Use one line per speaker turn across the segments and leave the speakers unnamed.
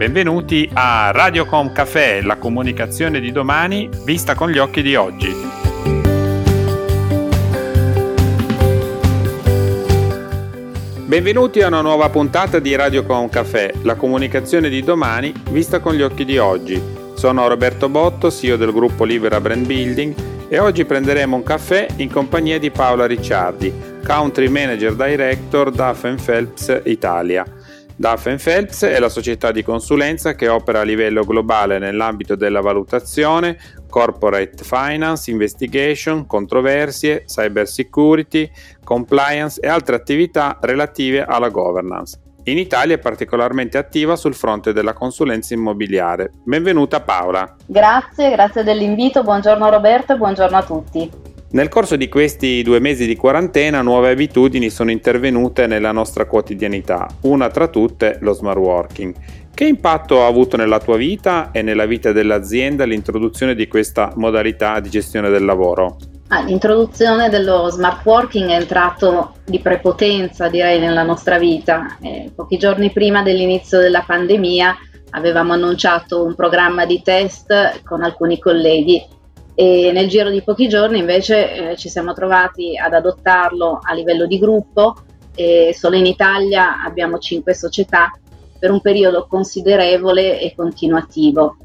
Benvenuti a Radiocom Café, la comunicazione di domani vista con gli occhi di oggi. Benvenuti a una nuova puntata di Radiocom Café, la comunicazione di domani vista con gli occhi di oggi. Sono Roberto Botto, CEO del gruppo Libera Brand Building e oggi prenderemo un caffè in compagnia di Paola Ricciardi, Country Manager Director da Phelps Italia. Duff Phelps è la società di consulenza che opera a livello globale nell'ambito della valutazione, corporate finance, investigation, controversie, cyber security, compliance e altre attività relative alla governance. In Italia è particolarmente attiva sul fronte della consulenza immobiliare. Benvenuta Paola.
Grazie, grazie dell'invito, buongiorno Roberto e buongiorno a tutti.
Nel corso di questi due mesi di quarantena nuove abitudini sono intervenute nella nostra quotidianità, una tra tutte lo smart working. Che impatto ha avuto nella tua vita e nella vita dell'azienda l'introduzione di questa modalità di gestione del lavoro?
Ah, l'introduzione dello smart working è entrato di prepotenza direi nella nostra vita. Eh, pochi giorni prima dell'inizio della pandemia avevamo annunciato un programma di test con alcuni colleghi e nel giro di pochi giorni invece eh, ci siamo trovati ad adottarlo a livello di gruppo e solo in Italia abbiamo cinque società per un periodo considerevole e continuativo.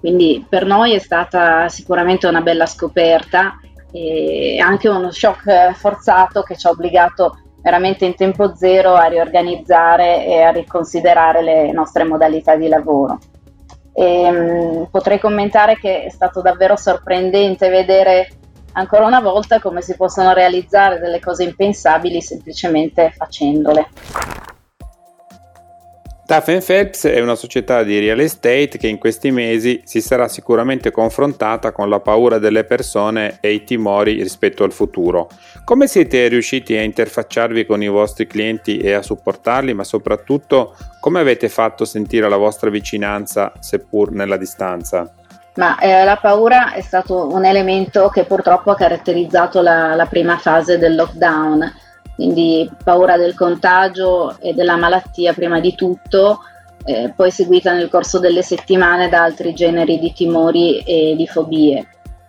Quindi per noi è stata sicuramente una bella scoperta e anche uno shock forzato che ci ha obbligato veramente in tempo zero a riorganizzare e a riconsiderare le nostre modalità di lavoro. E, um, potrei commentare che è stato davvero sorprendente vedere ancora una volta come si possono realizzare delle cose impensabili semplicemente facendole.
Taffen Phelps è una società di real estate che in questi mesi si sarà sicuramente confrontata con la paura delle persone e i timori rispetto al futuro. Come siete riusciti a interfacciarvi con i vostri clienti e a supportarli, ma soprattutto come avete fatto sentire la vostra vicinanza seppur nella distanza?
Ma eh, la paura è stato un elemento che purtroppo ha caratterizzato la, la prima fase del lockdown quindi paura del contagio e della malattia prima di tutto, eh, poi seguita nel corso delle settimane da altri generi di timori e di fobie.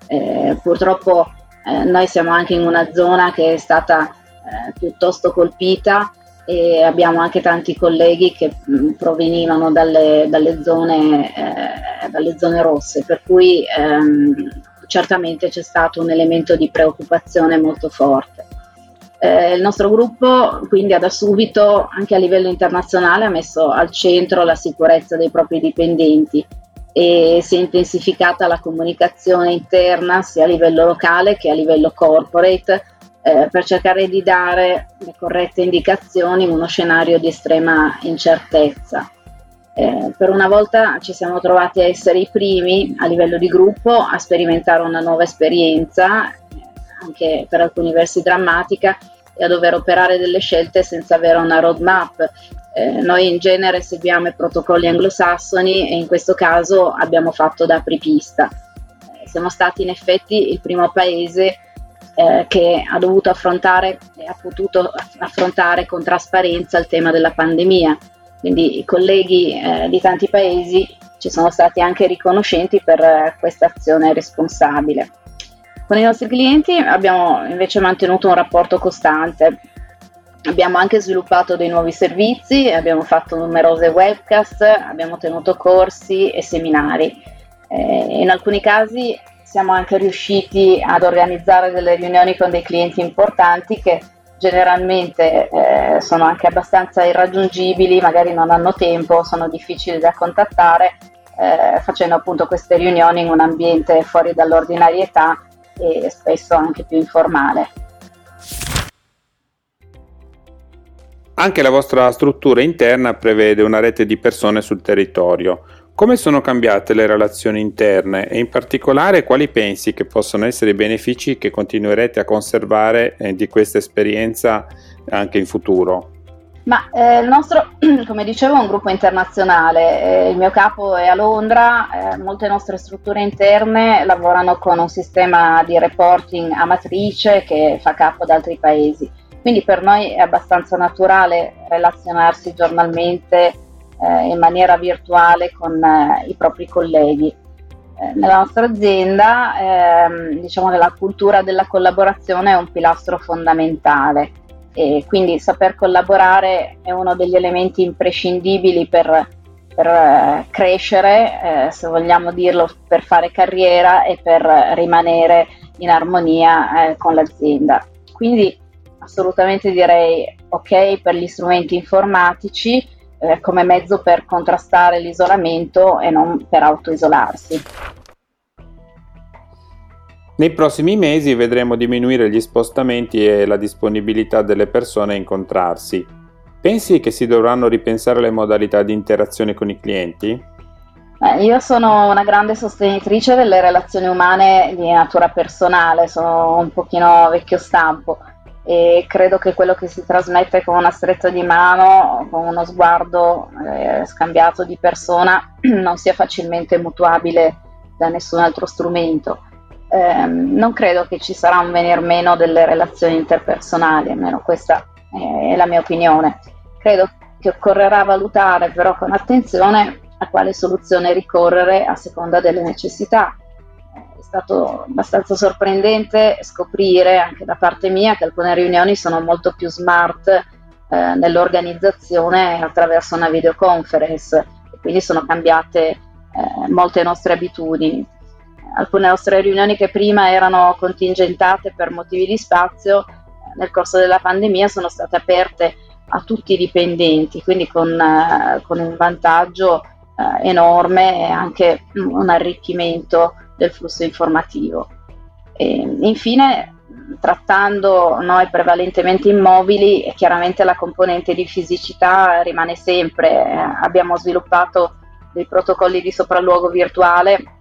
Eh, purtroppo eh, noi siamo anche in una zona che è stata eh, piuttosto colpita e abbiamo anche tanti colleghi che mm, provenivano dalle, dalle, zone, eh, dalle, zone, rosse, per cui ehm, certamente c'è stato un elemento di preoccupazione molto forte. Eh, il nostro gruppo quindi da subito, anche a livello internazionale, ha messo al centro la sicurezza dei propri dipendenti e si è intensificata la comunicazione interna sia a livello locale che a livello corporate eh, per cercare di dare le corrette indicazioni in uno scenario di estrema incertezza. Eh, per una volta ci siamo trovati a essere i primi a livello di gruppo a sperimentare una nuova esperienza, anche per alcuni versi drammatica, e a dover operare delle scelte senza avere una roadmap. Eh, noi in genere seguiamo i protocolli anglosassoni e in questo caso abbiamo fatto da apripista. Eh, siamo stati in effetti il primo paese eh, che ha dovuto affrontare e ha potuto affrontare con trasparenza il tema della pandemia. Quindi i colleghi eh, di tanti paesi ci sono stati anche riconoscenti per eh, questa azione responsabile. Con i nostri clienti abbiamo invece mantenuto un rapporto costante. Abbiamo anche sviluppato dei nuovi servizi, abbiamo fatto numerose webcast, abbiamo tenuto corsi e seminari. Eh, in alcuni casi siamo anche riusciti ad organizzare delle riunioni con dei clienti importanti che generalmente eh, sono anche abbastanza irraggiungibili, magari non hanno tempo, sono difficili da contattare, eh, facendo appunto queste riunioni in un ambiente fuori dall'ordinarietà e spesso anche più informale.
Anche la vostra struttura interna prevede una rete di persone sul territorio. Come sono cambiate le relazioni interne e in particolare quali pensi che possono essere i benefici che continuerete a conservare eh, di questa esperienza anche in futuro?
Ma eh, il nostro, come dicevo, è un gruppo internazionale, eh, il mio capo è a Londra, eh, molte nostre strutture interne lavorano con un sistema di reporting a matrice che fa capo ad altri paesi, quindi per noi è abbastanza naturale relazionarsi giornalmente eh, in maniera virtuale con eh, i propri colleghi. Eh, nella nostra azienda ehm, diciamo che la cultura della collaborazione è un pilastro fondamentale e quindi saper collaborare è uno degli elementi imprescindibili per, per eh, crescere, eh, se vogliamo dirlo, per fare carriera e per rimanere in armonia eh, con l'azienda. Quindi assolutamente direi ok per gli strumenti informatici eh, come mezzo per contrastare l'isolamento e non per autoisolarsi.
Nei prossimi mesi vedremo diminuire gli spostamenti e la disponibilità delle persone a incontrarsi. Pensi che si dovranno ripensare le modalità di interazione con i clienti?
Eh, io sono una grande sostenitrice delle relazioni umane di natura personale, sono un pochino vecchio stampo e credo che quello che si trasmette con una stretta di mano, con uno sguardo eh, scambiato di persona, non sia facilmente mutuabile da nessun altro strumento. Eh, non credo che ci sarà un venir meno delle relazioni interpersonali, almeno questa è la mia opinione. Credo che occorrerà valutare però con attenzione a quale soluzione ricorrere a seconda delle necessità stato abbastanza sorprendente scoprire anche da parte mia che alcune riunioni sono molto più smart eh, nell'organizzazione attraverso una videoconference e quindi sono cambiate eh, molte nostre abitudini. Alcune nostre riunioni che prima erano contingentate per motivi di spazio, nel corso della pandemia sono state aperte a tutti i dipendenti, quindi con, eh, con un vantaggio eh, enorme e anche un arricchimento del flusso informativo. E, infine, trattando noi prevalentemente immobili, chiaramente la componente di fisicità rimane sempre. abbiamo sviluppato dei protocolli di sopralluogo virtuale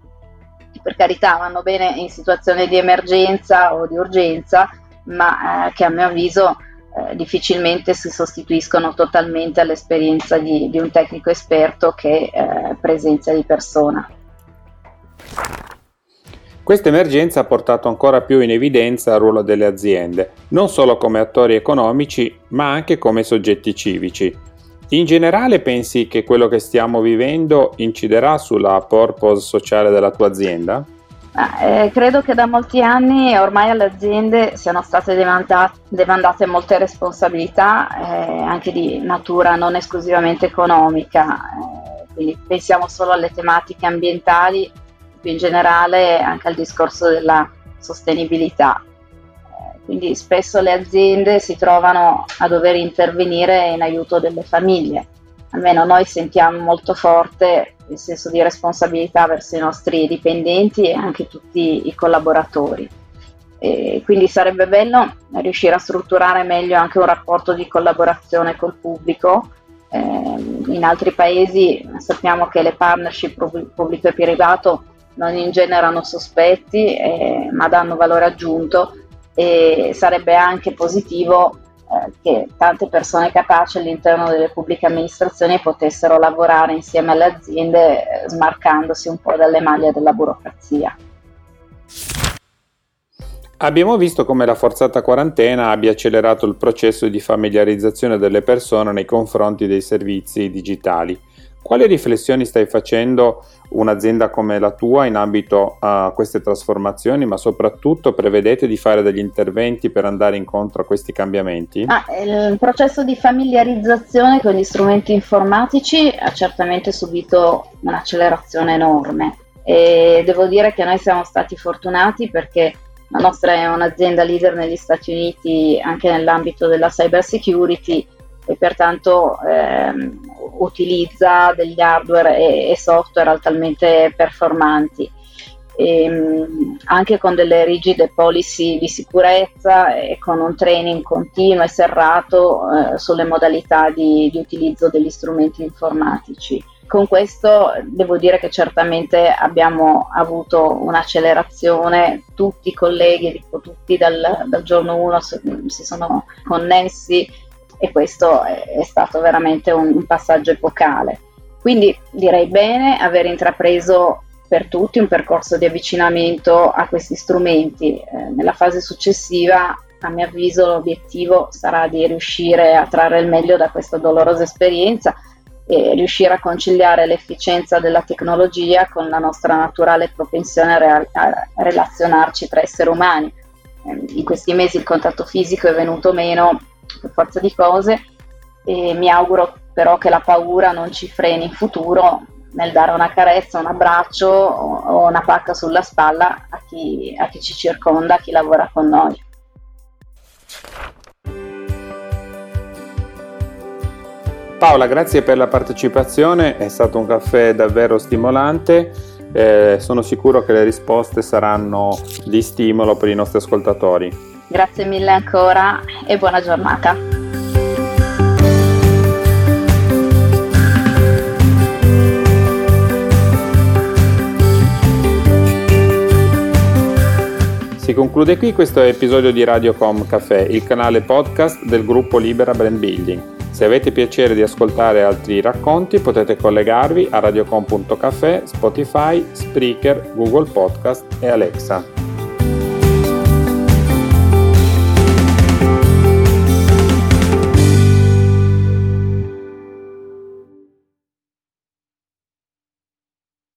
per carità vanno bene in situazioni di emergenza o di urgenza, ma eh, che a mio avviso eh, difficilmente si sostituiscono totalmente all'esperienza di, di un tecnico esperto che eh, presenza di persona.
Questa emergenza ha portato ancora più in evidenza il ruolo delle aziende, non solo come attori economici, ma anche come soggetti civici. In generale pensi che quello che stiamo vivendo inciderà sulla purpose sociale della tua azienda?
Eh, credo che da molti anni ormai alle aziende siano state demandate, demandate molte responsabilità, eh, anche di natura non esclusivamente economica. Eh, quindi pensiamo solo alle tematiche ambientali più in generale anche al discorso della sostenibilità. Quindi spesso le aziende si trovano a dover intervenire in aiuto delle famiglie. Almeno noi sentiamo molto forte il senso di responsabilità verso i nostri dipendenti e anche tutti i collaboratori. E quindi sarebbe bello riuscire a strutturare meglio anche un rapporto di collaborazione col pubblico. Eh, in altri paesi sappiamo che le partnership pubblico e privato non ingenerano sospetti eh, ma danno valore aggiunto e sarebbe anche positivo eh, che tante persone capaci all'interno delle pubbliche amministrazioni potessero lavorare insieme alle aziende eh, smarcandosi un po' dalle maglie della burocrazia.
Abbiamo visto come la forzata quarantena abbia accelerato il processo di familiarizzazione delle persone nei confronti dei servizi digitali. Quali riflessioni stai facendo un'azienda come la tua in ambito a queste trasformazioni, ma soprattutto prevedete di fare degli interventi per andare incontro a questi cambiamenti?
Ah, il processo di familiarizzazione con gli strumenti informatici ha certamente subito un'accelerazione enorme e devo dire che noi siamo stati fortunati perché la nostra è un'azienda leader negli Stati Uniti anche nell'ambito della cyber security e pertanto ehm, utilizza degli hardware e, e software altamente performanti. E, ehm, anche con delle rigide policy di sicurezza e con un training continuo e serrato eh, sulle modalità di, di, utilizzo degli strumenti informatici. Con questo devo dire che certamente abbiamo avuto un'accelerazione, tutti i colleghi, tutti dal, dal giorno 1 si sono connessi e questo è, stato veramente un, passaggio epocale. Quindi direi bene aver intrapreso per tutti un percorso di avvicinamento a questi strumenti. Eh, nella fase successiva, a mio avviso, l'obiettivo sarà di riuscire a trarre il meglio da questa dolorosa esperienza e riuscire a conciliare l'efficienza della tecnologia con la nostra naturale propensione a, re- a relazionarci tra esseri umani. Ehm, in questi mesi il contatto fisico è venuto meno per forza di cose e mi auguro però che la paura non ci freni in futuro nel dare una carezza, un abbraccio o una pacca sulla spalla a chi, a chi ci circonda, a chi lavora con noi.
Paola, grazie per la partecipazione, è stato un caffè davvero stimolante. Eh, sono sicuro che le risposte saranno di stimolo per i nostri ascoltatori.
Grazie mille ancora e buona giornata.
Si conclude qui questo episodio di Radiocom Café, il canale podcast del gruppo Libera Brand Building. Se avete piacere di ascoltare altri racconti potete collegarvi a radiocom.café, Spotify, Spreaker, Google Podcast e Alexa.